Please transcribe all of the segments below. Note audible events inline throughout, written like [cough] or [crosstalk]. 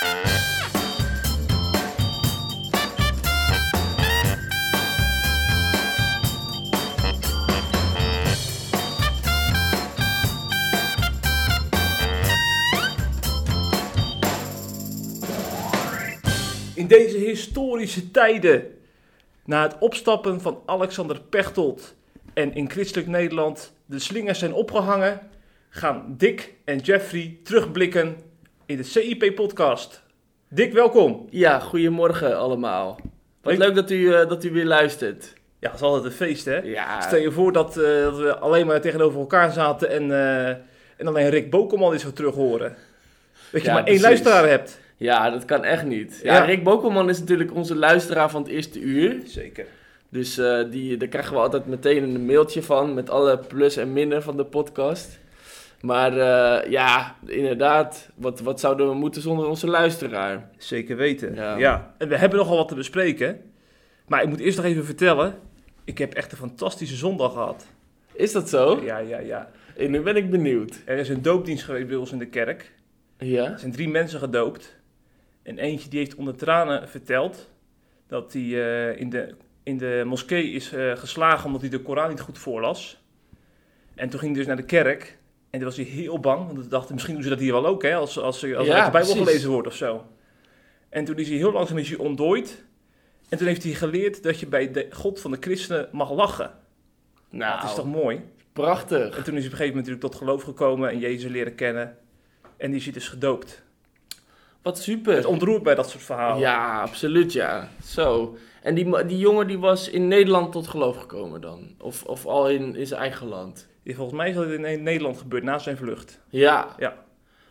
In deze historische tijden, na het opstappen van Alexander Pechtold en in christelijk Nederland de slingers zijn opgehangen, gaan Dick en Jeffrey terugblikken in de CIP-podcast. Dick, welkom. Ja, goedemorgen allemaal. Wat leuk dat u, eh, dat u weer luistert. Ja, het is altijd een feest, hè? Ja, Stel je voor dat, eh, dat we alleen maar tegenover elkaar zaten en, eh, en alleen Rick Bokelman is zo terug horen. Dat je Ja, maar één luisteraar hebt. ja, dat kan echt niet. Ja, Ja. Rick Bokelman is natuurlijk onze luisteraar van het eerste uur. Zeker. Dus die, daar krijgen we altijd meteen een mailtje van met alle plus en minnen van de podcast. Maar eh, ja, inderdaad, wat, wat zouden we moeten zonder onze luisteraar? Zeker weten. Ja. Ja. En we hebben nogal wat te bespreken. Maar ik moet eerst nog even vertellen. Ik heb echt een fantastische zondag gehad. Is dat zo? Ja, ja, ja. Eh, Nu ben ik benieuwd. Er is een doopdienst geweest bij ons in de kerk. Ja? Er zijn drie mensen gedoopt. En eentje die heeft onder tranen verteld dat hij eh, in, de, in de moskee is eh, geslagen omdat hij de Koran niet goed voorlas. En toen ging hij dus naar de kerk. En toen was hij heel bang, want hij dacht misschien doen ze dat hier wel ook, hè, als, als, als, als Ja, er de Bijbel gelezen wordt of zo. En toen is hij heel langzaam is hij ontdooid. En toen heeft hij geleerd dat je bij de God van de christenen mag lachen. Nou, Dat is toch mooi? prachtig. En toen is hij op een gegeven moment natuurlijk tot geloof gekomen en Jezus leren kennen. En die is hij dus gedoopt. Wat super. Het ontroert bij dat soort verhalen. Ja, absoluut ja. Zo. En die, die jongen die was in Nederland tot geloof gekomen dan? Of, of al in, in zijn eigen land? Die- Volgens mij is dat in Nederland gebeurd na zijn vlucht. Ja. Ja.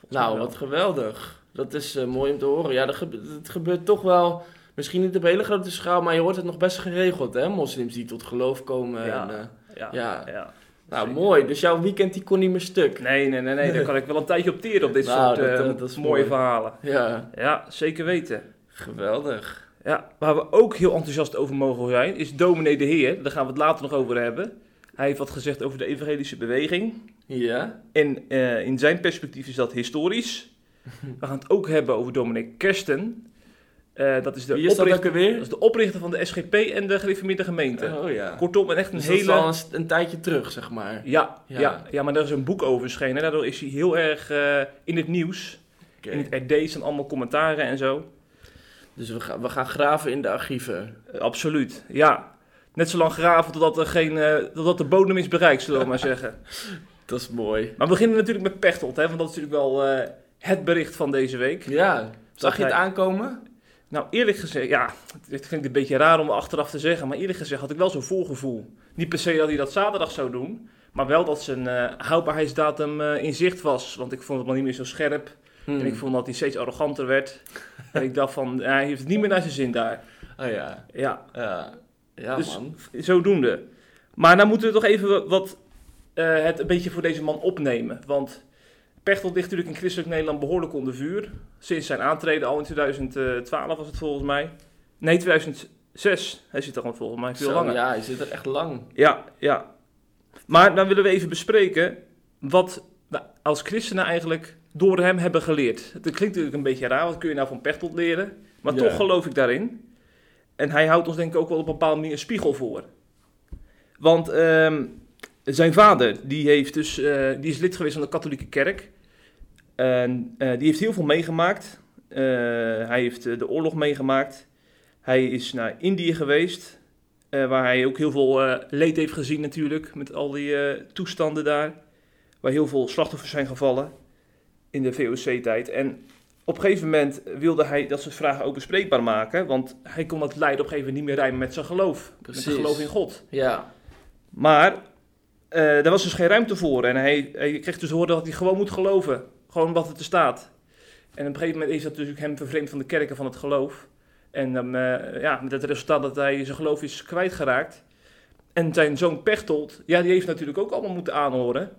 Nou, wat geweldig. Dat is eh, mooi om te horen. Ja, dat gebe- gebeurt toch wel, misschien niet op hele grote schaal, maar je hoort het nog best geregeld, hè? Moslims die tot geloof komen. Ja. En, eh, Ja. Ja. ja. nou, Zeker. mooi. Dus jouw weekend die kon niet meer stuk. Nee, nee, nee, nee. Daar kan ik wel een tijdje op teren op dit Nou, soort dat, eh, dat mooie mooi. verhalen. Ja, Ja, zeker weten. geweldig. Ja, waar we ook heel enthousiast over mogen zijn, is dominee de Heer. Daar gaan we het later nog over hebben. Hij heeft wat gezegd over de evangelische beweging. Ja? En eh, in zijn perspectief is dat historisch. We gaan het ook hebben over dominee Kersten. Eh, dat is de is oprichter-? Dat is de oprichter van de SGP en de gereformeerde gemeente. Oh ja. Kortom, en echt een Dus dat is hele... al een, tijdje terug, zeg maar. Ja, ja. Ja. Ja, maar daar is een boek over verschenen. Daardoor is hij heel erg eh, in het nieuws. In het RD staan allemaal commentaren en zo. Dus we gaan, we gaan graven in de archieven. Absoluut, ja. Net zo lang graven totdat, er geen, eh, totdat de bodem is bereikt, zullen we maar zeggen. [laughs] Dat is mooi. Maar we beginnen natuurlijk met Pechtold, hè, want dat is natuurlijk wel eh, het bericht van deze week. Ja. Zag je het hij- aankomen? Nou, eerlijk gezegd, ja, het klinkt een beetje raar om achteraf te zeggen, maar eerlijk gezegd had ik wel zo'n voorgevoel. Niet per se dat hij dat zaterdag zou doen, maar wel dat zijn eh, houdbaarheidsdatum in zicht was. Want ik vond het wel niet meer zo scherp Hmm. en ik vond dat hij steeds arroganter werd. [laughs] en ik dacht van, hij heeft het niet meer naar zijn zin daar. Oh ja. Ja, Ja, ja Dus- man. zodoende. Maar dan moeten we toch even wat eh, het een beetje voor deze man opnemen. Want Pechtold ligt natuurlijk in christelijk Nederland behoorlijk onder vuur. Sinds zijn aantreden al in 2012 was het volgens mij. Nee, 2006. Hij zit er al volgens mij veel Zo, langer. Ja, hij zit er echt lang. Ja, ja. Maar dan willen we even bespreken wat we als christenen eigenlijk door hem hebben geleerd. Het klinkt natuurlijk een beetje raar, wat kun je nou van Pechtold leren? Maar Ja. toch geloof ik daarin. En hij houdt ons denk ik ook wel op een bepaalde manier een spiegel voor. Want ehm, zijn vader, die, heeft dus, eh, die is lid geweest van de katholieke kerk. En eh, die heeft heel veel meegemaakt. Eh, hij heeft de oorlog meegemaakt. Hij is naar Indië geweest. Waar hij ook heel veel leed heeft gezien natuurlijk, met al die toestanden daar. Waar heel veel slachtoffers zijn gevallen in de VOC-tijd. En op een gegeven moment wilde hij dat soort vragen ook bespreekbaar maken. Want hij kon dat lijden op een gegeven moment niet meer rijmen met zijn geloof. Met zijn geloof in God. Ja. Maar eh daar was dus geen ruimte voor. En hij, hij kreeg dus horen dat hij gewoon moet geloven. Gewoon wat er staat. En op een gegeven moment is dat dus hem vervreemd van de kerken van het geloof. En dan, eh, ja, met het resultaat dat hij zijn geloof is kwijtgeraakt. En zijn zoon Pechtold, ja, die heeft natuurlijk ook allemaal moeten aanhoren.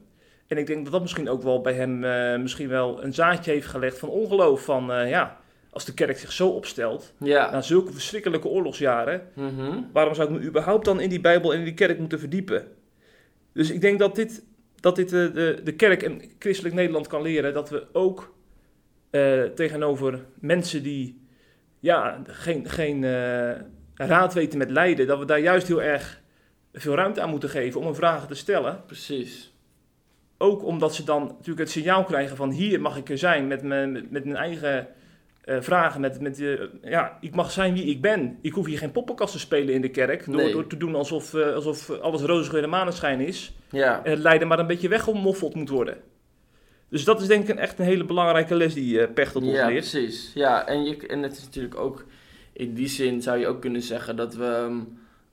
En ik denk dat dat misschien ook wel bij hem eh, misschien wel een zaadje heeft gelegd van ongeloof. Van eh, ja, als de kerk zich zo opstelt, Ja. na zulke verschrikkelijke oorlogsjaren, Mhm. waarom zou ik me überhaupt dan in die Bijbel en in die kerk moeten verdiepen? Dus ik denk dat dit, dat dit de, de, de kerk en christelijk Nederland kan leren, dat we ook eh, tegenover mensen die ja, geen, geen eh, raad weten met lijden, dat we daar juist heel erg veel ruimte aan moeten geven om een vragen te stellen. Precies. Ook omdat ze dan natuurlijk het signaal krijgen van hier mag ik er zijn met mijn, met, met mijn eigen eh, vragen. Met, met, eh, ja, ik mag zijn wie ik ben. Ik hoef hier geen poppenkast te spelen in de kerk. Door, Nee. door te doen alsof, eh, alsof alles roze geur en maneschijn is. Ja. En het lijden maar een beetje weggemoffeld moet worden. Dus dat is denk ik een, echt een hele belangrijke les die eh Pechtold ons Ja, leert. precies. Ja, en, je, en het is natuurlijk ook... In die zin zou je ook kunnen zeggen dat we... ehm,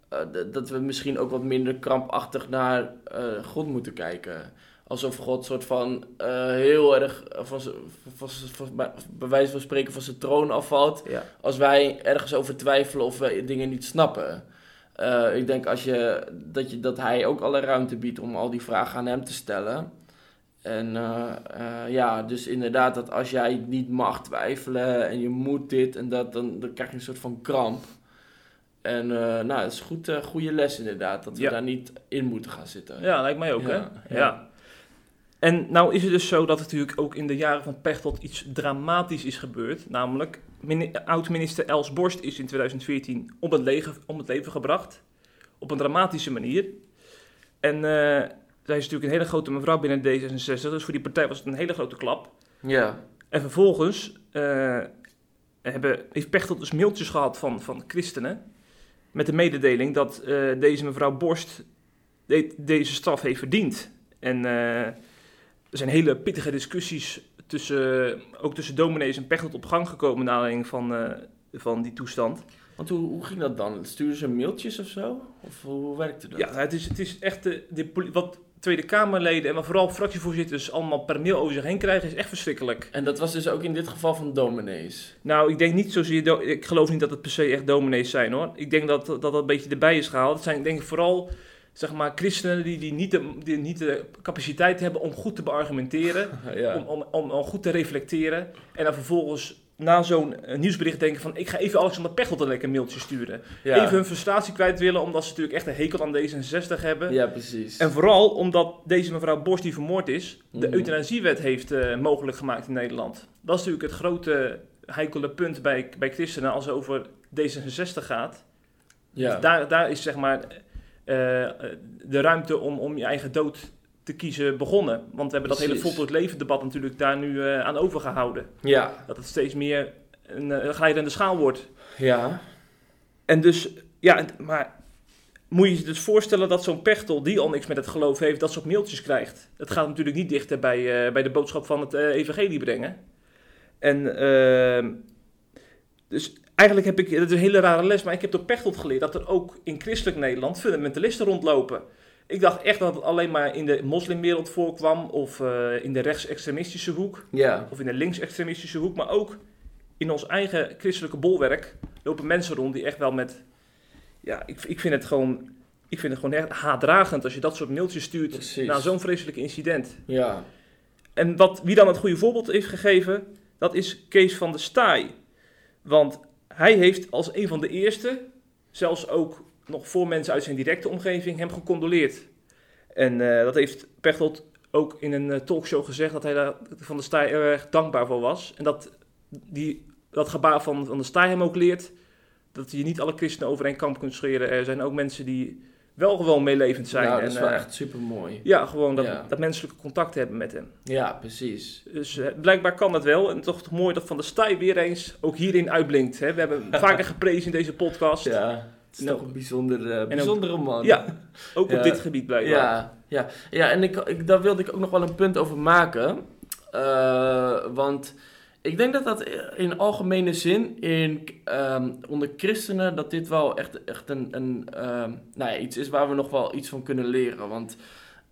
eh, dat we misschien ook wat minder krampachtig naar God moeten kijken. Alsof God soort van eh, heel erg eh, van, van, van, bij wijze van spreken van zijn troon afvalt. Ja. Als wij ergens over twijfelen of we dingen niet snappen. Eh, ik denk als je, dat, je, dat hij ook alle ruimte biedt om al die vragen aan hem te stellen. En ja, dus inderdaad, dat als jij niet mag twijfelen en je moet dit en dat, dan, dan krijg je een soort van kramp. En eh, nou, het is een goed, goede les inderdaad, dat we Ja. daar niet in moeten gaan zitten. Ja, lijkt mij ook, Ja, hè? ja. Ja. En nou is het dus zo dat natuurlijk ook in de jaren van Pechtold iets dramatisch is gebeurd. Namelijk, mini- oud-minister Els Borst is in 2014 om het, leven, om het leven gebracht. Op een dramatische manier. En eh, zij is natuurlijk een hele grote mevrouw binnen D66, dus voor die partij was het een hele grote klap. Ja, En vervolgens eh, hebben, heeft Pechtold dus mailtjes gehad van, van christenen. Met de mededeling dat eh, deze mevrouw Borst de- deze straf heeft verdiend. En eh, er zijn hele pittige discussies tussen, ook tussen dominees en Pechtold op gang gekomen naar aanleiding van, eh, van die toestand. want hoe, hoe ging dat dan? Stuurden ze mailtjes of zo? Of hoe werkte dat? Ja, het is, het is echt de, de, wat Tweede Kamerleden en wat vooral fractievoorzitters allemaal per mail over zich heen krijgen, is echt verschrikkelijk. En dat was dus ook in dit geval van dominees. Nou, ik denk niet zozeer. Ik geloof niet dat het per se echt dominees zijn hoor. Ik denk dat dat, dat een beetje erbij is gehaald. Het zijn denk ik vooral zeg maar, christenen die, die, niet de, die niet de capaciteit hebben om goed te beargumenteren. [laughs] ja. Om, om, om, om goed te reflecteren. En dan vervolgens na zo'n eh, nieuwsbericht denken van... ik ga even Alexander Pechtold een lekker mailtje sturen. ja. Even hun frustratie kwijt willen... omdat ze natuurlijk echt een hekel aan D66 hebben. Ja, precies. En vooral omdat deze mevrouw Borst die vermoord is... de Mhm. euthanasiewet heeft eh, mogelijk gemaakt in Nederland. Dat is natuurlijk het grote heikele punt bij, bij christenen als het over D66 gaat. ja. Daar, daar is zeg maar de ruimte om, om je eigen dood te kiezen begonnen. Want we hebben dat hele voltooid leven debat natuurlijk daar nu eh, aan overgehouden. ja. Dat het steeds meer een, eh, een glijdende schaal wordt. Ja. En dus, ja, maar moet je je dus voorstellen dat zo'n Pechtel, die al niks met het geloof heeft, dat soort mailtjes krijgt. Het gaat natuurlijk niet dichter bij, eh, bij de boodschap van het eh, evangelie brengen. En ehm, dus eigenlijk heb ik, dat is een hele rare les, maar ik heb door Pechtold geleerd dat er ook in christelijk Nederland fundamentalisten rondlopen. Ik dacht echt dat het alleen maar in de moslimwereld voorkwam of eh, in de rechtsextremistische hoek Ja. of in de linksextremistische hoek, maar ook in ons eigen christelijke bolwerk lopen mensen rond die echt wel met, ja, ik, ik vind het gewoon, ik vind het gewoon echt haatdragend als je dat soort mailtjes stuurt Precies. na zo'n vreselijk incident. Ja. En wat, wie dan het goede voorbeeld heeft gegeven, dat is Kees van der Staaij. Want hij heeft als een van de eerste, zelfs ook nog voor mensen uit zijn directe omgeving, hem gecondoleerd. En eh, dat heeft Pechtold ook in een eh, talkshow gezegd, dat hij daar van der Staaij erg dankbaar voor was. En dat die, dat gebaar van, van der Staaij hem ook leert, dat je niet alle christenen over één kamp kunt scheren. Er zijn ook mensen die wel gewoon meelevend zijn. Nou, dat is en, wel eh, echt super mooi. Ja, gewoon dat, Ja. dat menselijke contact hebben met hem. Ja, precies. Dus eh, blijkbaar kan dat wel. En toch mooi dat Van der Staaij weer eens ook hierin uitblinkt. Hè? We hebben hem [laughs] vaker geprezen in deze podcast. Ja, het is Nou, toch een bijzonder, eh, ook- bijzondere man. Ja, ook Ja. op dit gebied blijkbaar. Ja, ja. ja en ik, ik, daar wilde ik ook nog wel een punt over maken. Want ik denk dat dat in algemene zin in, ehm, onder christenen, dat dit wel echt, echt een, een ehm, nou ja, iets is waar we nog wel iets van kunnen leren. Want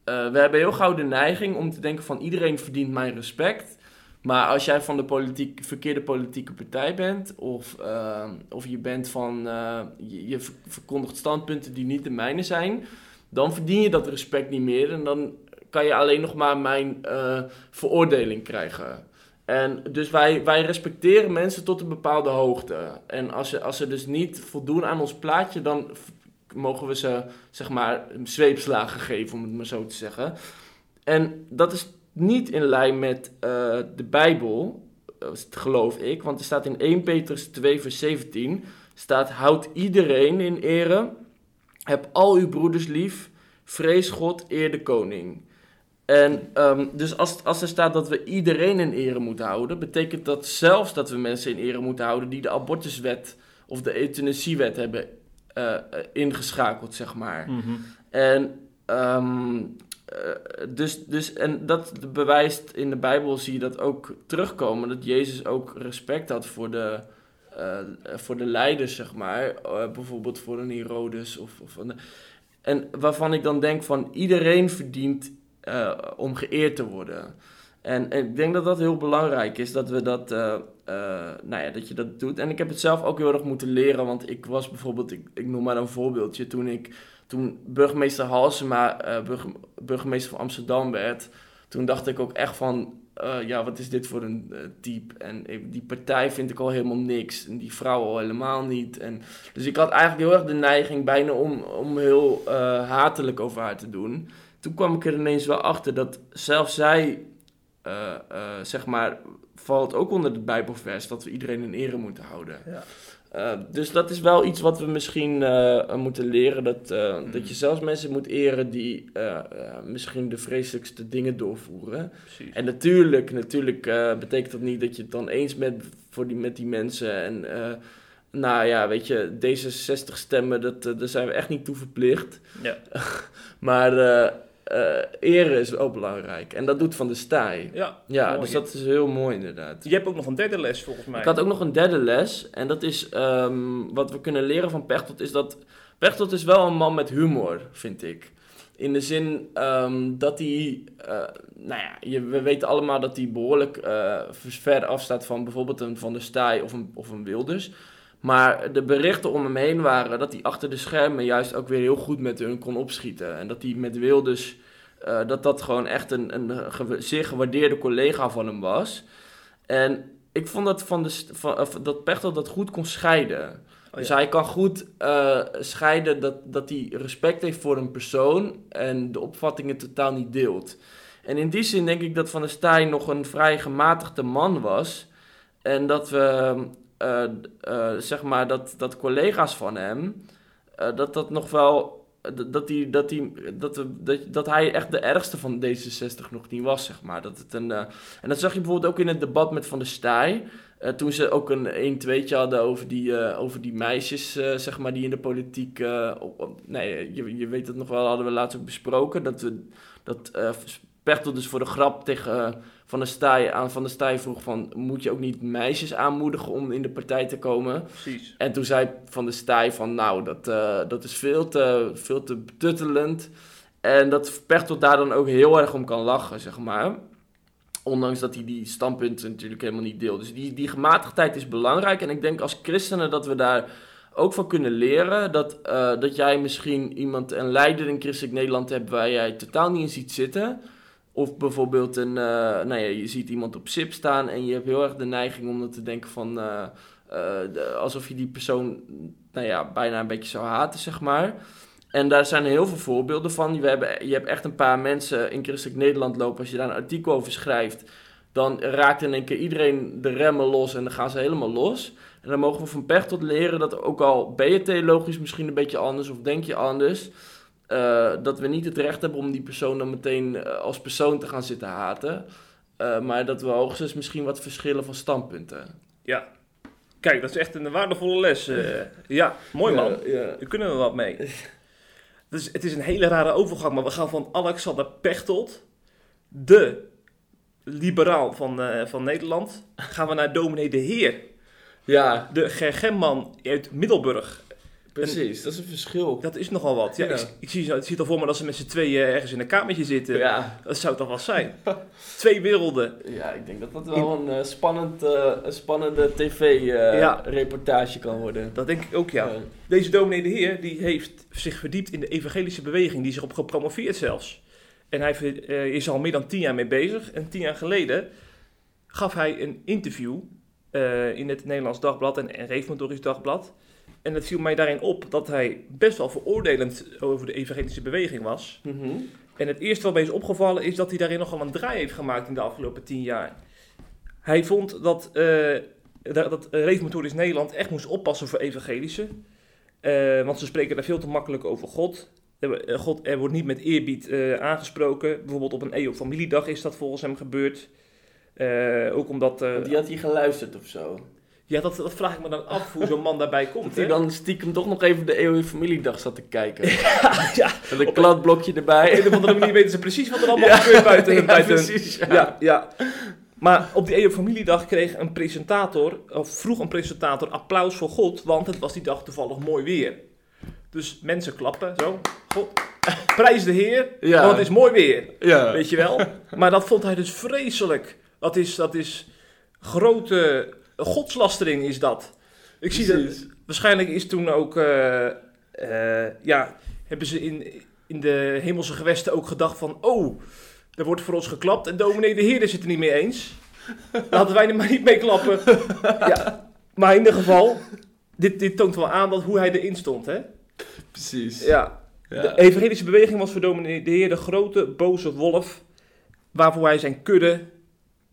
eh, we hebben heel gauw de neiging om te denken van iedereen verdient mijn respect. Maar als jij van de politiek, verkeerde politieke partij bent, of, ehm, of je bent van, eh, je, je ver- verkondigt standpunten die niet de mijne zijn, dan verdien je dat respect niet meer. En dan kan je alleen nog maar mijn eh, veroordeling krijgen. En dus wij, wij respecteren mensen tot een bepaalde hoogte. En als ze, als ze dus niet voldoen aan ons plaatje, dan mogen we ze, zeg maar, zweepslagen geven, om het maar zo te zeggen. En dat is niet in lijn met eh, de Bijbel. eh, geloof ik. Want er staat in 1 Petrus 2 vers 17, staat, houd iedereen in ere, heb al uw broeders lief, vrees God, eer de koning. En ehm, dus als, als er staat dat we iedereen in ere moeten houden, betekent dat zelfs dat we mensen in ere moeten houden die de abortuswet of de euthanasiewet hebben eh, eh, ingeschakeld, zeg maar. Mhm. En, ehm, eh, dus, dus, en dat bewijst in de Bijbel, zie je dat ook terugkomen, dat Jezus ook respect had voor de, voor de leiders, zeg maar. Bijvoorbeeld voor een Herodes. Of, of een, en waarvan ik dan denk van iedereen verdient eh, om geëerd te worden. En, ik denk dat dat heel belangrijk is, dat we dat, eh, eh, nou ja, dat je dat doet. En ik heb het zelf ook heel erg moeten leren, want ik was bijvoorbeeld, ik, ik noem maar een voorbeeldje, toen ik, toen burgemeester Halsema burge- burgemeester van Amsterdam werd, toen dacht ik ook echt van, ja, wat is dit voor een type? En die partij vind ik al helemaal niks, en die vrouw al helemaal niet. En, dus ik had eigenlijk heel erg de neiging bijna om, om heel hatelijk over haar te doen. Toen kwam ik er ineens wel achter dat zelfs zij eh, eh, zeg maar, valt ook onder het Bijbelvers dat we iedereen in ere moeten houden. Ja. Eh, dus dat is wel iets wat we misschien moeten leren. Dat, Mm. dat je zelfs mensen moet eren die misschien de vreselijkste dingen doorvoeren. Precies. En natuurlijk, natuurlijk betekent dat niet dat je het dan eens bent voor die, met die mensen. En nou ja, weet je, D66 stemmen, dat, daar zijn we echt niet toe verplicht. Ja. [laughs] Maar eh eh, eren is wel belangrijk. En dat doet Van de Staaij. Ja, Ja, mooi. dus dat is heel mooi inderdaad. Je hebt ook nog een derde les volgens mij. Ik had ook nog een derde les. En dat is ehm, wat we kunnen leren van Pechtold. Is dat Pechtold is wel een man met humor, vind ik. In de zin ehm, dat hij, eh, nou ja, je, we weten allemaal dat hij behoorlijk eh, ver afstaat van bijvoorbeeld een Van der Staaij of een, of een Wilders. Maar de berichten om hem heen waren dat hij achter de schermen juist ook weer heel goed met hun kon opschieten. En dat hij met Wilders, eh, dat dat gewoon echt een, een ge- zeer gewaardeerde collega van hem was. En ik vond dat, van de, st- van, dat Pechtold dat goed kon scheiden. Oh, Dus ja. hij kan goed eh, scheiden dat, dat hij respect heeft voor een persoon en de opvattingen totaal niet deelt. En in die zin denk ik dat Van der Staaij nog een vrij gematigde man was. En dat we, eh, eh, zeg maar, dat, dat collega's van hem, eh, dat dat nog wel, dat, die, dat, die, dat, dat, hij echt de ergste van D66 nog niet was, zeg maar. Dat het een, en dat zag je bijvoorbeeld ook in het debat met Van der Staaij. Toen ze ook een 1-2'tje hadden over die, over die meisjes, zeg maar, die in de politiek... nee, je, je weet het nog wel, hadden we laatst ook besproken. Dat, we, dat Pechtold dus voor de grap tegen Van der Staaij aan Van der Staaij vroeg van... Moet je ook niet meisjes aanmoedigen om in de partij te komen? Precies. En toen zei Van der Staaij van... Nou, dat, eh, dat is veel te, veel te betuttelend. En dat Pechtold daar dan ook heel erg om kan lachen, zeg maar. Ondanks dat hij die standpunten natuurlijk helemaal niet deelt. Dus die, die gematigdheid is belangrijk. En ik denk als christenen dat we daar ook van kunnen leren. Dat, eh, dat jij misschien iemand, een leider in christelijk Nederland hebt waar jij totaal niet in ziet zitten. Of bijvoorbeeld een, eh, nou ja, je ziet iemand op SIP staan en je hebt heel erg de neiging om dan te denken van... eh, eh, alsof je die persoon, nou ja, bijna een beetje zou haten, zeg maar. En daar zijn heel veel voorbeelden van. We hebben, je hebt echt een paar mensen in Christelijk Nederland lopen. Als je daar een artikel over schrijft, dan raakt in één keer iedereen de remmen los en dan gaan ze helemaal los. En dan mogen we van Pechtold leren dat ook al ben je theologisch misschien een beetje anders of denk je anders, eh, dat we niet het recht hebben om die persoon dan meteen eh, als persoon te gaan zitten haten. Eh, maar dat we hoogstens misschien wat verschillen van standpunten. Ja. Kijk, dat is echt een waardevolle les. [laughs] ja, mooi man. Ja, ja. Daar kunnen we wat mee. [laughs] Dus het is een hele rare overgang, maar we gaan van Alexander Pechtold, de liberaal van, van Nederland, gaan we naar dominee de Heer, ja, de Gergemman uit Middelburg. Precies. Dat is een verschil. Dat is nogal wat. Ja, Ja. Ik, ik, zie, ik zie het al voor me dat ze met z'n tweeën ergens in een kamertje zitten. Ja. Dat zou toch wel zijn. [laughs] Twee werelden. Ja, ik denk dat dat wel een, eh, spannend, eh, een spannende tv-reportage kan worden. Dat denk ik ook, ja. Deze dominee de Heer die heeft zich verdiept in de evangelische beweging, die zich op gepromoveerd zelfs. En hij eh, is al meer dan tien jaar mee bezig. En tien jaar geleden gaf hij een interview eh, in het Nederlands Dagblad en, en Dagblad. En het viel mij daarin op dat hij best wel veroordelend over de evangelische beweging was. Mhm. En het eerste wat mij is opgevallen is dat hij daarin nogal een draai heeft gemaakt in de afgelopen tien jaar. Hij vond dat, eh dat, Reformatorisch Nederland echt moest oppassen voor evangelische. Eh, want ze spreken daar veel te makkelijk over God. Eh, God, er wordt niet met eerbied aangesproken. Bijvoorbeeld op een EO-familiedag is dat volgens hem gebeurd. Ook omdat... die had hij geluisterd of zo. Ja, dat, dat vraag ik me dan af hoe zo'n man daarbij komt. Dat hij dan stiekem toch nog even de Eeuw Familiedag zat te kijken. [laughs] ja, Met een kladblokje op erbij. een of andere manier weten ze precies wat er allemaal [laughs] Ja. gebeurt buiten, [laughs] Ja, buiten precies. Ja. Ja, ja. Maar op die EO Familiedag kreeg een presentator, of vroeg een presentator, applaus voor God, want het was die dag toevallig mooi weer. Dus mensen klappen, zo. God, prijs de Heer, Ja. want het is mooi weer. Ja. Weet je wel? Maar dat vond hij dus vreselijk. Dat is, dat is grote godslastering is dat. Ik zie dat, waarschijnlijk is toen ook, eh, eh, ja, hebben ze in, in de hemelse gewesten ook gedacht van, oh, er wordt voor ons geklapt en dominee de Heer is het er niet mee eens. Laten wij er maar niet mee klappen. [laughs] ja, maar in ieder geval, dit, dit toont wel aan dat hoe hij erin stond, hè? Precies. Ja, Ja. de evangelische beweging was voor dominee de Heer de grote boze wolf, waarvoor hij zijn kudde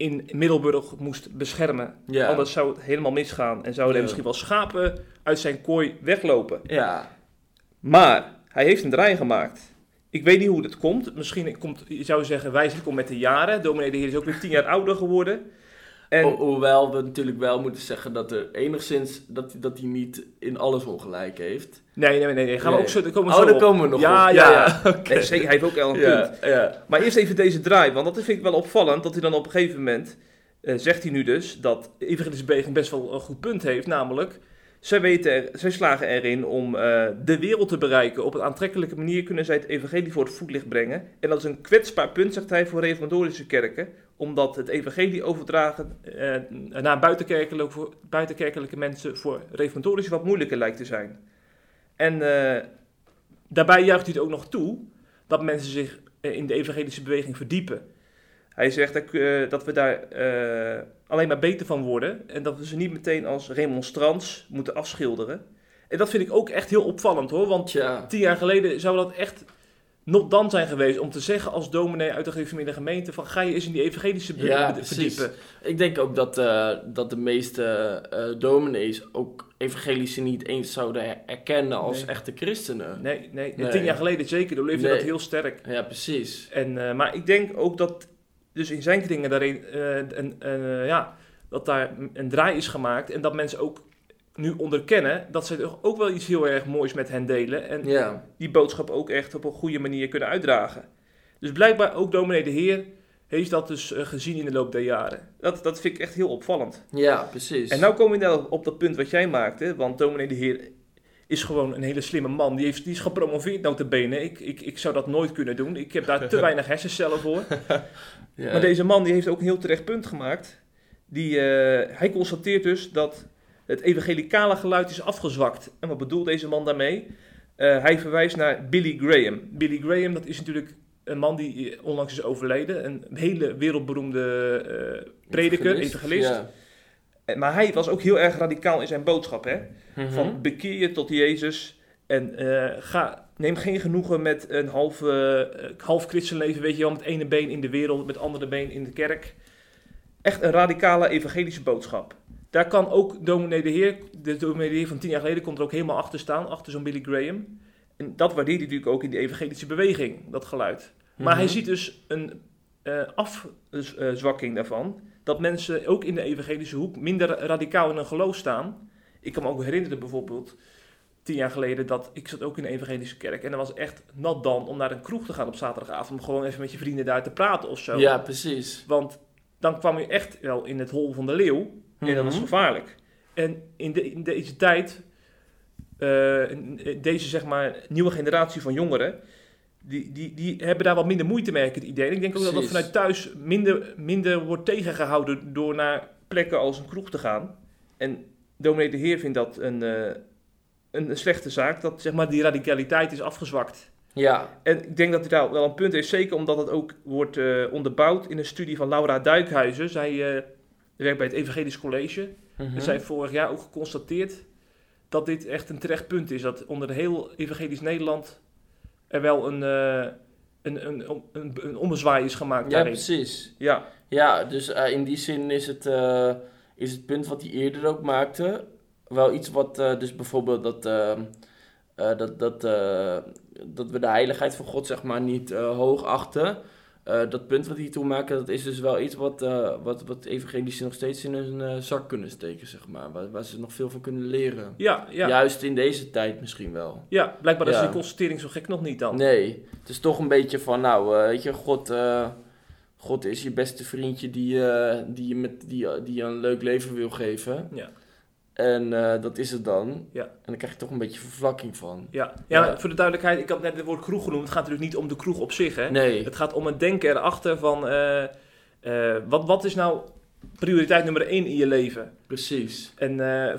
in Middelburg moest beschermen. Ja. Anders zou het helemaal misgaan en zouden er misschien wel schapen uit zijn kooi weglopen. Ja. Maar hij heeft een draai gemaakt. Ik weet niet hoe dat komt. Misschien komt, je zou zeggen, wijselijk om met de jaren. Dominee de Heer is ook weer tien jaar ouder geworden. En, Ho- hoewel we natuurlijk wel moeten zeggen dat er enigszins dat, dat hij niet in alles ongelijk heeft. nee, nee, nee, nee. Gaan we ook zo, daar komen we Oh, zo daar komen we nog ja, op. Ja, Ja, ja. [laughs] oké. Nee, zeker, hij heeft ook wel een Ja, punt. ja. Maar eerst even deze draai, want dat vind ik wel opvallend. Dat hij dan op een gegeven moment, eh, zegt hij nu dus, dat de evangelische beweging best wel een goed punt heeft. Namelijk, zij, weten slagen erin om eh, de wereld te bereiken. Op een aantrekkelijke manier kunnen zij het evangelie voor het voetlicht brengen. En dat is een kwetsbaar punt, zegt hij, voor reformatorische kerken. Omdat het evangelie overdragen eh, naar buitenkerkelijke, voor, buitenkerkelijke mensen voor reformatorische wat moeilijker lijkt te zijn. En eh, daarbij juicht hij het ook nog toe dat mensen zich in de evangelische beweging verdiepen. Hij zegt dat, dat we daar alleen maar beter van worden en dat we ze niet meteen als remonstrants moeten afschilderen. En dat vind ik ook echt heel opvallend hoor, want Tja. tien jaar geleden zou dat echt not dan zijn geweest om te zeggen als dominee uit de gereformeerde gemeente van ga je eens in die evangelische Ja, verdiepen. Ik denk ook dat, eh, dat de meeste eh dominees ook evangelische niet eens zouden erkennen als Nee. echte christenen. Nee, nee, Nee. tien jaar geleden zeker, toen leefde Nee. dat heel sterk. Ja, precies. En, eh, maar ik denk ook dat dus in zijn kringen daarin eh, een, eh, ja, dat daar een draai is gemaakt en dat mensen ook nu onderkennen dat ze toch ook wel iets heel erg moois met hen delen en Ja. die boodschap ook echt op een goede manier kunnen uitdragen. Dus blijkbaar ook dominee de Heer heeft dat dus eh, gezien in de loop der jaren. Dat, dat vind ik echt heel opvallend. Ja, precies. En nou komen we inderdaad op dat punt wat jij maakte, want dominee de Heer is gewoon een hele slimme man. Die, heeft, die is gepromoveerd notabene. Ik, ik, ik zou dat nooit kunnen doen. Ik heb daar te [laughs] weinig hersencellen voor. ja. Maar deze man die heeft ook een heel terecht punt gemaakt. Die, eh, hij constateert dus dat het evangelicale geluid is afgezwakt. En wat bedoelt deze man daarmee? Eh, hij verwijst naar Billy Graham. Billy Graham, dat is natuurlijk een man die eh, onlangs is overleden. Een hele wereldberoemde prediker, evangelist. Ja. Maar hij was ook heel erg radicaal in zijn boodschap. Hè? Mhm. Van bekeer je tot Jezus en eh, ga, neem geen genoegen met een half, eh, half christenleven, weet je wel, met ene been in de wereld, met andere been in de kerk. Echt een radicale evangelische boodschap. Daar kan ook dominee de Heer, de dominee de Heer van tien jaar geleden, komt er ook helemaal achter staan, achter zo'n Billy Graham. En dat waardeert hij natuurlijk ook in de evangelische beweging, dat geluid. Maar hij Mhm. ziet dus een afzwakking daarvan. Dat mensen ook in de evangelische hoek minder radicaal in hun geloof staan. Ik kan me ook herinneren bijvoorbeeld, tien jaar geleden, dat ik zat ook in de evangelische kerk. En dan was echt nat dan om naar een kroeg te gaan op zaterdagavond. Om gewoon even met je vrienden daar te praten of zo. Ja, precies. Want dan kwam je echt wel in het hol van de leeuw. En dat was Mhm. gevaarlijk. En in, de, in deze tijd, eh, deze zeg maar nieuwe generatie van jongeren, die, die, die hebben daar wat minder moeite mee, het idee. En ik denk ook dat dat vanuit thuis minder, minder wordt tegengehouden door naar plekken als een kroeg te gaan. En dominee de Heer vindt dat een, eh, een, slechte zaak, dat zeg maar die radicaliteit is afgezwakt. Ja. En ik denk dat hij daar wel een punt heeft, zeker omdat het ook wordt eh, onderbouwd in een studie van Laura Duikhuizen. Zij eh, werkt bij het Evangelisch College. Mhm. En zij heeft vorig jaar ook geconstateerd dat dit echt een terecht punt is. Dat onder heel Evangelisch Nederland er wel een, eh, een, een, een, een ommezwaai is gemaakt Ja, daarin. precies. Ja, Ja, dus eh, in die zin is het, eh, is het punt wat hij eerder ook maakte wel iets wat, dus bijvoorbeeld dat, eh, eh, dat, dat, dat we de heiligheid van God zeg maar niet hoog achten. Eh, dat punt wat hij toen maakte, dat is dus wel iets wat, eh wat, wat evangelischen nog steeds in hun eh, zak kunnen steken, zeg maar. Waar, waar ze nog veel van kunnen leren. Ja, ja. ja. Juist in deze tijd misschien wel. blijkbaar is Ja. die constatering zo gek nog niet dan. Nee, het is toch een beetje van, nou, weet je, God, God is je beste vriendje die, die, je met, die, die je een leuk leven wil geven. Ja. En eh, dat is het dan. Ja. En dan krijg je toch een beetje vervlakking van. Ja. Ja, Ja. voor de duidelijkheid, ik had net het woord kroeg genoemd. Het gaat natuurlijk niet om de kroeg op zich, hè. Nee. Het gaat om het denken erachter van... eh, eh, wat, wat is nou prioriteit nummer één in je leven? Precies. En hij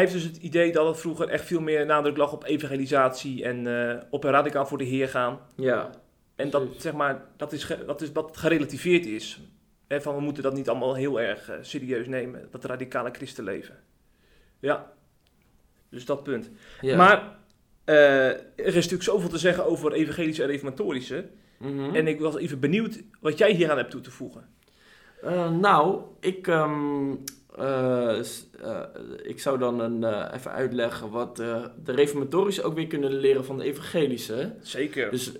heeft dus het idee dat het vroeger echt veel meer nadruk lag op evangelisatie en op een radicaal voor de Heer gaan. Ja. En dat, Precies. zeg maar, dat is, dat is wat gerelativeerd is. Hè, van we moeten dat niet allemaal heel erg serieus nemen, dat radicale christenleven. Ja, dus dat punt. ja. Maar eh, er is natuurlijk zoveel te zeggen over evangelische en reformatorische. Mhm. En ik was even benieuwd wat jij hieraan hebt toe te voegen. Eh, nou, ik, ehm, eh, ik zou dan een, even uitleggen wat de reformatorische ook weer kunnen leren van de evangelische. Zeker. Dus,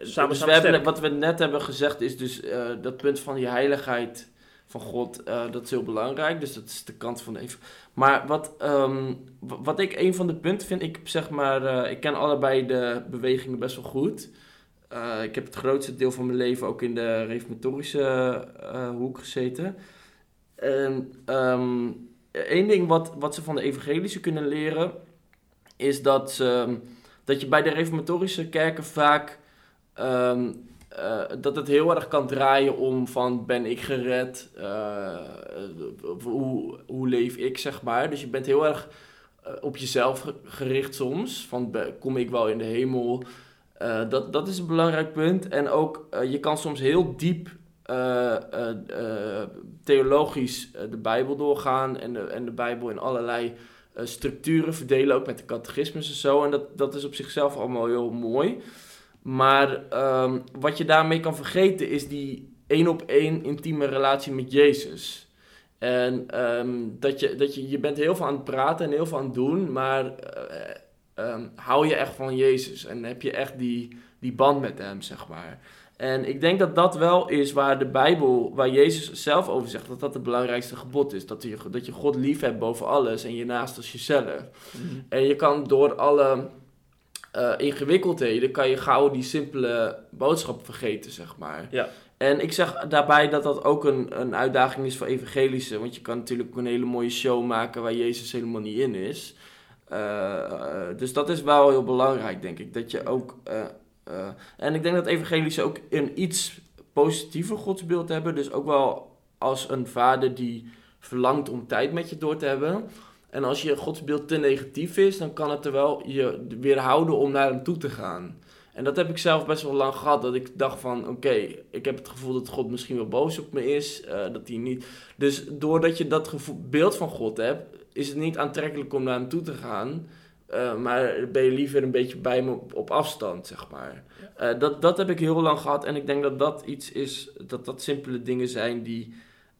Samen dus we hebben, wat we net hebben gezegd is dus dat punt van die heiligheid van God, dat is heel belangrijk. Dus dat is de kant van de ev- Maar wat, ehm, wat ik een van de punten vind, ik zeg maar, eh, ik ken allebei de bewegingen best wel goed. Eh, ik heb het grootste deel van mijn leven ook in de reformatorische eh, hoek gezeten. En ehm één ding wat, wat ze van de evangelische kunnen leren, is dat, dat je bij de reformatorische kerken vaak ehm, eh, dat het heel erg kan draaien om van ben ik gered, eh, hoe, hoe leef ik zeg maar. Dus je bent heel erg eh, op jezelf ge- gericht soms, van kom ik wel in de hemel. Eh, dat, dat is een belangrijk punt. En ook, eh, je kan soms heel diep eh, eh, eh, theologisch eh, de Bijbel doorgaan en de, en de Bijbel in allerlei eh, structuren verdelen, ook met de catechismus en zo. En dat, dat is op zichzelf allemaal heel mooi. Maar ehm, wat je daarmee kan vergeten is die één op één intieme relatie met Jezus. En ehm, dat je, dat je, je bent heel veel aan het praten en heel veel aan het doen, maar eh, ehm, hou je echt van Jezus en heb je echt die, die band met hem, zeg maar. En ik denk dat dat wel is waar de Bijbel, waar Jezus zelf over zegt, dat dat het belangrijkste gebod is. Dat je, dat je God lief hebt boven alles en je naast als jezelf. En je kan door alle eh, ingewikkeldheden, kan je gauw die simpele boodschap vergeten, zeg maar. Ja. En ik zeg daarbij dat dat ook een, een uitdaging is voor evangelische. Want je kan natuurlijk een hele mooie show maken waar Jezus helemaal niet in is. Eh, dus dat is wel heel belangrijk, denk ik. Dat je ook... eh, eh, en ik denk dat evangelische ook een iets positiever godsbeeld hebben. Dus ook wel als een vader die verlangt om tijd met je door te hebben. En als je godsbeeld te negatief is, dan kan het er wel je weerhouden om naar hem toe te gaan. En dat heb ik zelf best wel lang gehad. Dat ik dacht van, oké, ik heb het gevoel dat God misschien wel boos op me is. eh, dat hij niet... Dus doordat je dat gevoel, beeld van God hebt, is het niet aantrekkelijk om naar hem toe te gaan. eh, maar ben je liever een beetje bij me op, op afstand, zeg maar. Eh, dat, dat heb ik heel lang gehad. En ik denk dat dat iets is, dat dat simpele dingen zijn die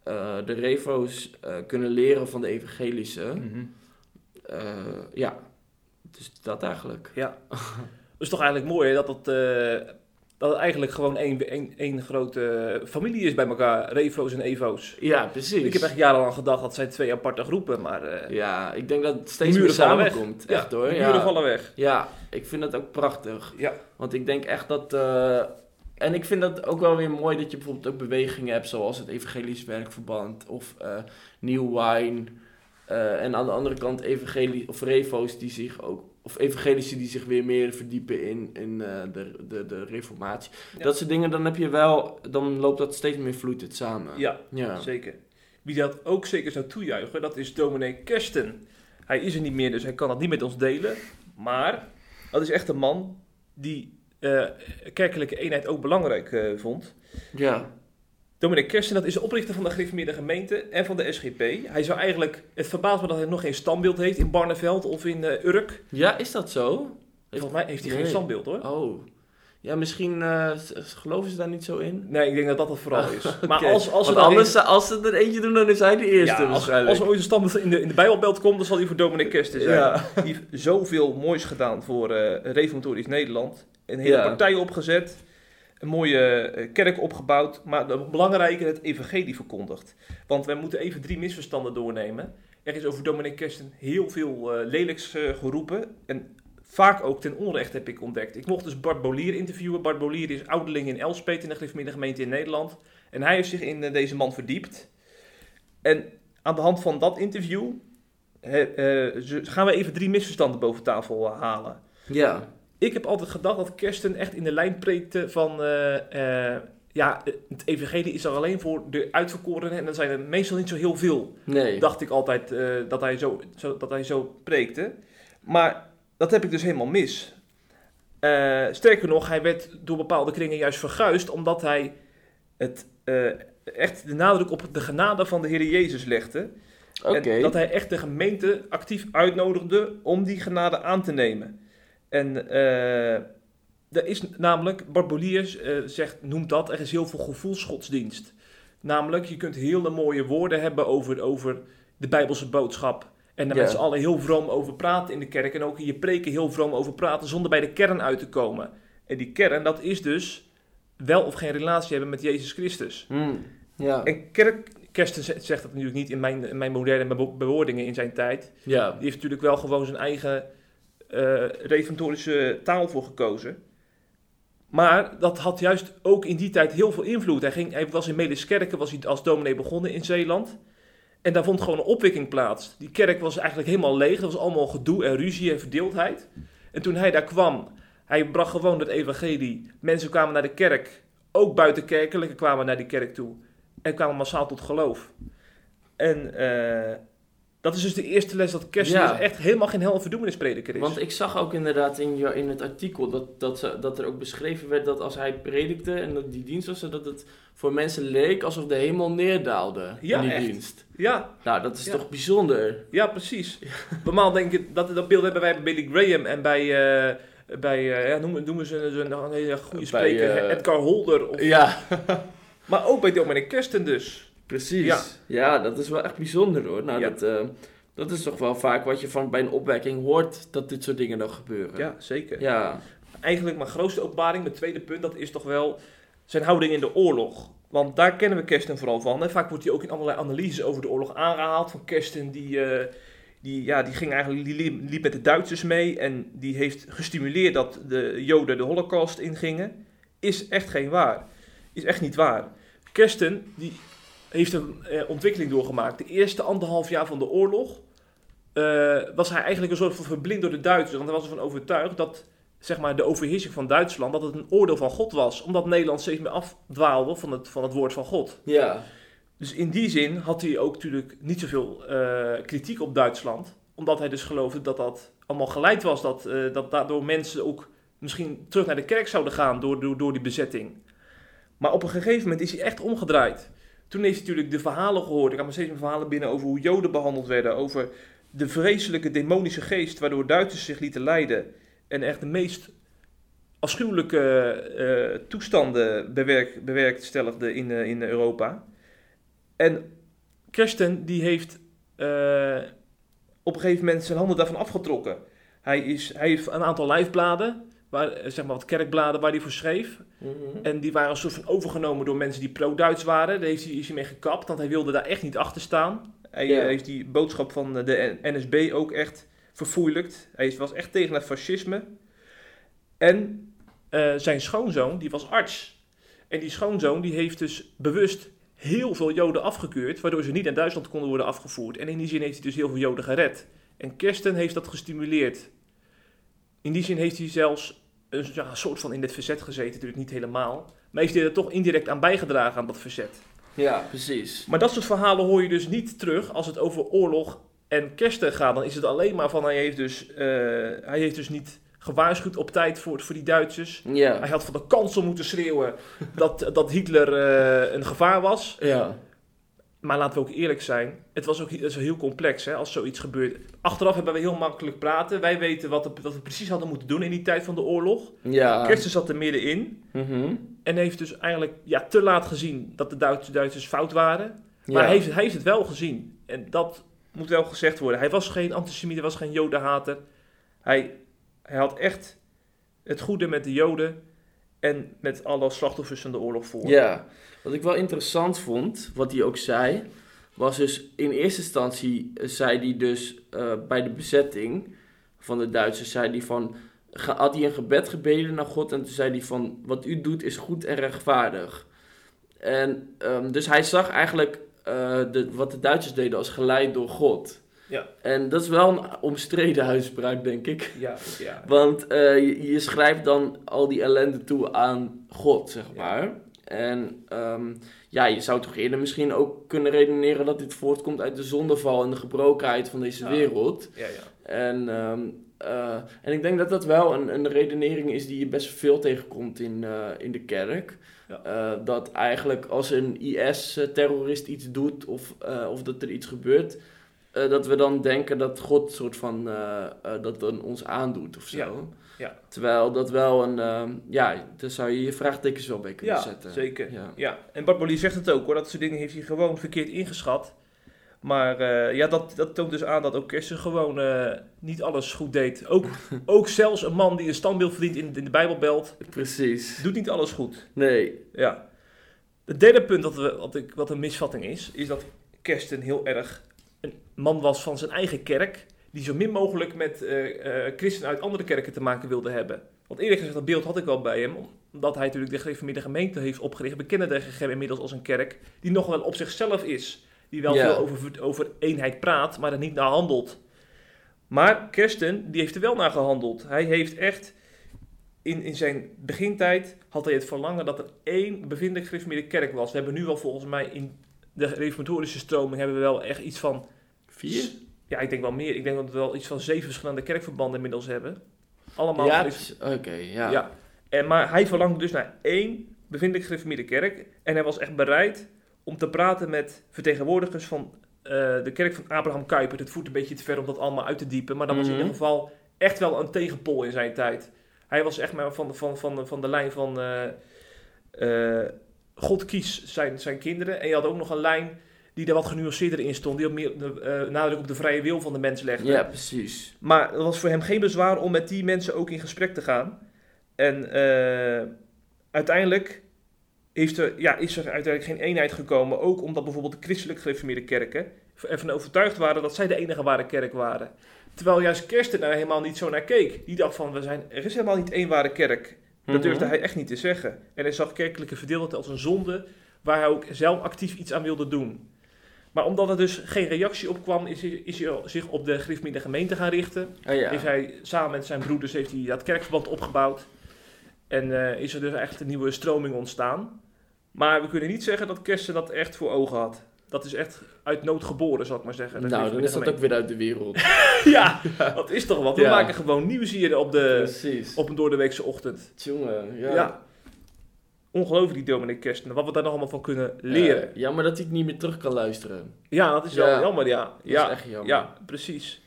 eh, de revo's eh, kunnen leren van de evangelische. Mhm. Eh, ja, dus dat eigenlijk. Ja. Dat is toch eigenlijk mooi hè, dat het, dat het eigenlijk gewoon één, één, één grote familie is bij elkaar. Revo's en Evo's. Ja, precies. Ik heb echt jarenlang gedacht dat zijn twee aparte groepen, maar Ja, ik denk dat het steeds meer samenkomt. ja, Echt hoor. de Ja. muren vallen weg. ja, ik vind dat ook prachtig. Ja. Want ik denk echt dat... en ik vind dat ook wel weer mooi dat je bijvoorbeeld ook bewegingen hebt... zoals het Evangelisch Werkverband of eh New Wine... eh, en aan de andere kant evangelie of revo's die zich ook... of evangelische die zich weer meer verdiepen in, in eh, de, de, de reformatie. Ja. Dat soort dingen, dan heb je wel... dan loopt dat steeds meer vloeit het samen. Ja, ja. zeker. Wie dat ook zeker zou toejuichen, dat is dominee Kersten. Hij is er niet meer, dus hij kan dat niet met ons delen. Maar dat is echt een man die eh, kerkelijke eenheid ook belangrijk eh, vond. ja. Dominee Kersten, dat is de oprichter van de gereformeerde gemeente en van de SGP. Hij zou eigenlijk, het verbaast me dat hij nog geen standbeeld heeft in Barneveld of in eh, Urk. Ja, is dat zo? Volgens mij heeft hij geen standbeeld hoor. Oh. Ja, misschien geloven ze daar niet zo in. Nee, ik denk dat dat het vooral is. [laughs] Maar als, als, dan anders, als ze er eentje doen, dan is hij de eerste ja, als, er ooit een stand in de, in de Bijbelbelt komt, dan zal hij voor Dominic Kersten zijn. Ja. Die heeft zoveel moois gedaan voor Reformatorisch Nederland. Een hele Ja. partij opgezet. Een mooie eh, kerk opgebouwd. Maar het belangrijke, het evangelie verkondigd. Want wij moeten even drie misverstanden doornemen. Er is over Dominic Kersten heel veel eh, lelijks eh, geroepen. En vaak ook ten onrecht heb ik ontdekt. Ik mocht dus Bart Bolier interviewen. Bart Bolier is ouderling in Elspet in de gereformeerde gemeente in Nederland. En hij heeft zich in deze man verdiept. En aan de hand van dat interview gaan we even drie misverstanden boven tafel halen. Ja. Ik heb altijd gedacht dat Kersten echt in de lijn preekte van... eh, eh, ja, het evangelie is er alleen voor de uitverkorenen en dan zijn er meestal niet zo heel veel. Nee. Dacht ik altijd eh, dat, hij zo, zo, dat hij zo preekte. Maar dat heb ik dus helemaal mis. Sterker nog, hij werd door bepaalde kringen juist verguisd omdat hij het, echt de nadruk op de genade van de Heer Jezus legde. En dat hij echt de gemeente actief uitnodigde om die genade aan te nemen. En eh er is namelijk, Bart Boliers eh, zegt, noemt dat, er is heel veel gevoelsgodsdienst. Namelijk, je kunt hele mooie woorden hebben over, over de Bijbelse boodschap. En daar Ja. met z'n allen heel vroom over praten in de kerk. En ook in je preken heel vroom over praten zonder bij de kern uit te komen. En die kern, dat is dus wel of geen relatie hebben met Jezus Christus. Hmm. Ja. En kerk, Kersten zegt dat natuurlijk niet in mijn, in mijn moderne bewo- bewoordingen in zijn tijd. Ja. Die heeft natuurlijk wel gewoon zijn eigen eh reformatorische taal voor gekozen. Maar dat had juist ook in die tijd heel veel invloed. Hij, ging, hij was in Meliskerken was hij als dominee begonnen in Zeeland. En daar vond gewoon een opwekking plaats. Die kerk was eigenlijk helemaal leeg. Dat was allemaal gedoe en ruzie en verdeeldheid. En toen hij daar kwam, hij bracht gewoon het evangelie. Mensen kwamen naar de kerk. Ook buitenkerkelijke kwamen naar die kerk toe. En kwamen massaal tot geloof. En eh, dat is dus de eerste les dat Kersten Ja. dus echt helemaal geen hel- en verdoemenisprediker is. Want ik zag ook inderdaad in, je, in het artikel dat, dat, ze, dat er ook beschreven werd dat als hij predikte en dat die dienst was, dat het voor mensen leek alsof de hemel neerdaalde Ja, in die echt. dienst. Ja, Nou, dat is Ja. toch bijzonder. ja, precies. Normaal denk ik, dat, dat beeld hebben wij bij Billy Graham en bij, eh, bij eh, ja, noemen, noemen ze een, een hele goede Bij, spreker, eh, Edgar Holder. Of, Ja, Maar ook bij Dominic Kersten dus. Precies. Ja. Ja. dat is wel echt bijzonder hoor. Nou, Ja. dat, eh, dat is toch wel vaak wat je van bij een opwekking hoort, dat dit soort dingen dan gebeuren. Ja, zeker. Ja, Eigenlijk mijn grootste openbaring, mijn tweede punt, dat is toch wel zijn houding in de oorlog. Want daar kennen we Kersten vooral van. En vaak wordt hij ook in allerlei analyses over de oorlog aangehaald. Van Kersten die, eh, die, ja, die ging eigenlijk die liep, liep met de Duitsers mee. En die heeft gestimuleerd dat de Joden de Holocaust ingingen. Is echt geen waar. Is echt niet waar. Kersten die heeft een eh, ontwikkeling doorgemaakt. De eerste anderhalf jaar van de oorlog eh, was hij eigenlijk een soort van verblind door de Duitsers. Want hij was ervan overtuigd dat zeg maar, de overheersing van Duitsland, dat het een oordeel van God was. Omdat Nederland steeds meer afdwaalde van het, van het woord van God. ja, Dus in die zin had hij ook natuurlijk niet zoveel eh, kritiek op Duitsland. Omdat hij dus geloofde dat dat allemaal geleid was. Dat, dat daardoor mensen ook misschien terug naar de kerk zouden gaan door, door, door die bezetting. Maar op een gegeven moment is hij echt omgedraaid. Toen heeft hij natuurlijk de verhalen gehoord. Ik had me steeds meer verhalen binnen over hoe Joden behandeld werden. Over de vreselijke demonische geest waardoor Duitsers zich lieten leiden. En echt de meest afschuwelijke eh, toestanden bewerk, bewerkstelligde in, eh, in Europa. En Kersten die heeft eh, op een gegeven moment zijn handen daarvan afgetrokken. Hij, is, hij heeft een aantal lijfbladen, waar, eh, zeg maar wat kerkbladen waar hij voor schreef. Mhm. En die waren een soort van overgenomen door mensen die pro-Duits waren. Daar heeft hij, is hij mee gekapt, want hij wilde daar echt niet achter staan. Hij eh, heeft die boodschap van de NSB ook echt verfoeilijkt. Hij was echt tegen het fascisme. En eh, zijn schoonzoon, die was arts. En die schoonzoon die heeft dus bewust heel veel Joden afgekeurd, waardoor ze niet naar Duitsland konden worden afgevoerd. En in die zin heeft hij dus heel veel Joden gered. En Kersten heeft dat gestimuleerd. In die zin heeft hij zelfs een ja, soort van in dit verzet gezeten, natuurlijk niet helemaal. Maar heeft hij er toch indirect aan bijgedragen aan dat verzet. ja, precies. Maar dat soort verhalen hoor je dus niet terug als het over oorlog en kersten gaat. Dan is het alleen maar van hij heeft dus, eh, hij heeft dus niet gewaarschuwd op tijd voor, voor die Duitsers. Hij Ja, had van de kansel moeten schreeuwen dat, dat Hitler eh, een gevaar was. ja, Maar laten we ook eerlijk zijn, het was ook het heel complex hè, als zoiets gebeurt. Achteraf hebben we heel makkelijk praten. Wij weten wat, wat we precies hadden moeten doen in die tijd van de oorlog. Ja. Zat er middenin Mhm. en heeft dus eigenlijk ja, te laat gezien dat de Duitsers, Duitsers fout waren. Maar Ja. hij, heeft, hij heeft het wel gezien. En dat moet wel gezegd worden. Hij was geen antisemiet, hij was geen jodenhater. Hij, hij had echt het goede met de joden en met alle slachtoffers van de oorlog voor. Ja, wat ik wel interessant vond, wat hij ook zei, was dus in eerste instantie eh, zei hij dus eh, bij de bezetting van de Duitsers, zei hij van, had hij een gebed gebeden naar God en toen zei hij van, wat u doet is goed en rechtvaardig. En ehm, dus hij zag eigenlijk eh, de, wat de Duitsers deden als geleid door God. Ja. En dat is wel een omstreden uitspraak, denk ik. Ja, ja. Want eh, je, je schrijft dan al die ellende toe aan God, zeg Ja. maar. En ehm, ja, je zou toch eerder misschien ook kunnen redeneren dat dit voortkomt uit de zondeval en de gebrokenheid van deze Ja. wereld. ja, ja. En, ehm, eh, en ik denk dat dat wel een, een redenering is die je best veel tegenkomt in, eh, in de kerk. Ja. Dat eigenlijk als een IS-terrorist iets doet of, of dat er iets gebeurt, eh, dat we dan denken dat God soort van eh, eh, dat dan ons aandoet of zo. Ja, ja. Terwijl dat wel een, ehm, ja, daar zou je je vraagtekens wel bij kunnen Ja, zetten. zeker. Ja. Ja, en Bart zegt het ook hoor, dat soort dingen heeft hij gewoon verkeerd ingeschat. Maar ja, dat, dat toont dus aan dat ook Kersten gewoon niet alles goed deed. Ook, [laughs] ook zelfs een man die een standbeeld verdient in, in de Bijbelbelt, Precies. doet niet alles goed. Nee. Ja. Het derde punt dat we, wat, ik, wat een misvatting is, is dat Kersten heel erg een man was van zijn eigen kerk, die zo min mogelijk met eh, eh, christenen uit andere kerken te maken wilde hebben. Want eerlijk gezegd, dat beeld had ik wel bij hem, omdat hij natuurlijk de gereformeerde gemeente heeft opgericht. We kennen de GGM inmiddels als een kerk die nog wel op zichzelf is. Die wel Ja. veel over, over eenheid praat, maar er niet naar handelt. Maar Kersten, die heeft er wel naar gehandeld. Hij heeft echt, in, in zijn begintijd, had hij het verlangen dat er één bevindelijk gereformeerde kerk was. We hebben nu wel volgens mij in de reformatorische stroming hebben we wel echt iets van... Vier? Ja, ik denk wel meer. Ik denk dat we wel iets van zeven verschillende kerkverbanden inmiddels hebben. Allemaal Ja, oké, ja. ja. En, maar hij verlangde dus naar één bevindelijk gereformeerde kerk. En hij was echt bereid om te praten met vertegenwoordigers van eh, de kerk van Abraham Kuyper. Het voert een beetje te ver om dat allemaal uit te diepen. Maar dat was in Mhm. ieder geval echt wel een tegenpol in zijn tijd. Hij was echt maar van, van, van, van de lijn van... eh, eh, God kies zijn, zijn kinderen. En je had ook nog een lijn die er wat genuanceerder in stond. Die op meer de, eh, nadruk op de vrije wil van de mens legde. Ja, precies. Maar het was voor hem geen bezwaar om met die mensen ook in gesprek te gaan. En eh, uiteindelijk heeft er, ja, is er uiteindelijk geen eenheid gekomen. Ook omdat bijvoorbeeld de christelijk gereformeerde kerken ervan overtuigd waren dat zij de enige ware kerk waren. Terwijl juist Kersten daar helemaal niet zo naar keek. Die dacht van, we zijn, er is helemaal niet één ware kerk. Dat Mhm. durfde hij echt niet te zeggen. En hij zag kerkelijke verdeeldheid als een zonde waar hij ook zelf actief iets aan wilde doen. Maar omdat er dus geen reactie op kwam, is hij, is hij zich op de gereformeerde gemeente gaan richten. Oh, ja. Heeft hij samen met zijn broeders heeft hij dat kerkverband opgebouwd. En eh, is er dus echt een nieuwe stroming ontstaan. Maar we kunnen niet zeggen dat Kersten dat echt voor ogen had. Dat is echt uit nood geboren, zal ik maar zeggen. de nou, dan is dat ook weer uit de wereld. [laughs] [laughs] Ja, dat is toch wat. We Ja. maken gewoon nieuws hier op, de, Precies. op een doordeweekse ochtend. Jongen, ja. Ja. Ongelooflijk die dominee Kersten. Wat we daar nog allemaal van kunnen leren. Eh, jammer dat hij het niet meer terug kan luisteren. ja, dat is wel Ja. jammer, ja. Dat ja. is echt jammer. Ja, precies.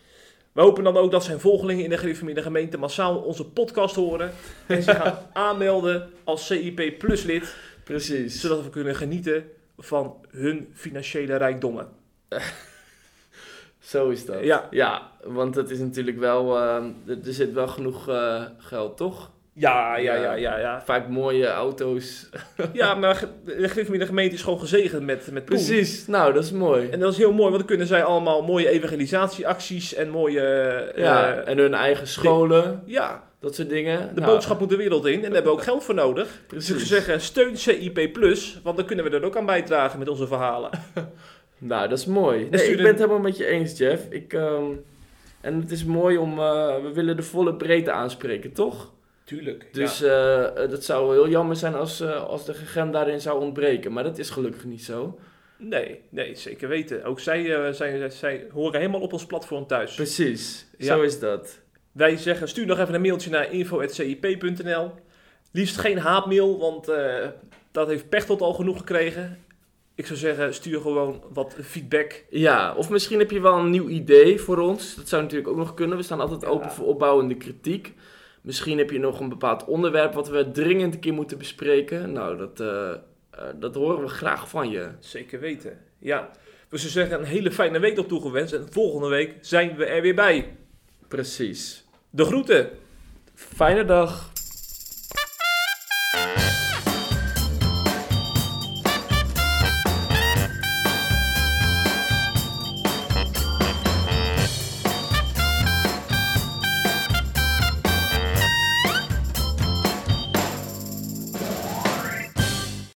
We hopen dan ook dat zijn volgelingen in de gereformeerde gemeente massaal onze podcast horen. En zich [laughs] gaan aanmelden als CIP Plus lid. Precies. Zodat we kunnen genieten van hun financiële rijkdommen. [laughs] Zo is dat. Ja. ja want het is natuurlijk wel, ehm, er, zit wel genoeg eh, geld, toch? Ja, ja, ja, ja, ja. Vaak mooie auto's. [laughs] Ja, maar de gereformeerde gemeente is gewoon gezegend met, met poen. Precies, nou dat is mooi. En dat is heel mooi, want dan kunnen zij allemaal mooie evangelisatieacties en mooie... eh, ja, eh, en hun eigen scholen, ja, dat soort dingen. de Nou, boodschap moet de wereld in en daar hebben we ook geld voor nodig. [laughs] Dus ik zou zeggen, steun CIP Plus, want dan kunnen we er ook aan bijdragen met onze verhalen. [laughs] Nou, dat is mooi. Nee, ik ben het helemaal met je eens, Jeff. Ik, ehm, en het is mooi om, eh, we willen de volle breedte aanspreken, toch? Tuurlijk. Dus eh, eh, dat zou heel jammer zijn als, als de gegem daarin zou ontbreken. Maar dat is gelukkig niet zo. Nee, nee, zeker weten. Ook zij, zijn, zij horen helemaal op ons platform thuis. Precies, Ja. zo is dat. Wij zeggen, stuur nog even een mailtje naar info.cip.nl. Liefst geen haatmail, want eh, dat heeft Pechtold al genoeg gekregen. Ik zou zeggen, stuur gewoon wat feedback. Ja, of misschien heb je wel een nieuw idee voor ons. Dat zou natuurlijk ook nog kunnen. We staan altijd Ja. open voor opbouwende kritiek. Misschien heb je nog een bepaald onderwerp wat we dringend een keer moeten bespreken. Nou, dat, eh, eh, dat horen we graag van je. Zeker weten. Ja. We zullen zeggen, een hele fijne week nog toegewenst. En volgende week zijn we er weer bij. Precies. De groeten. Fijne dag.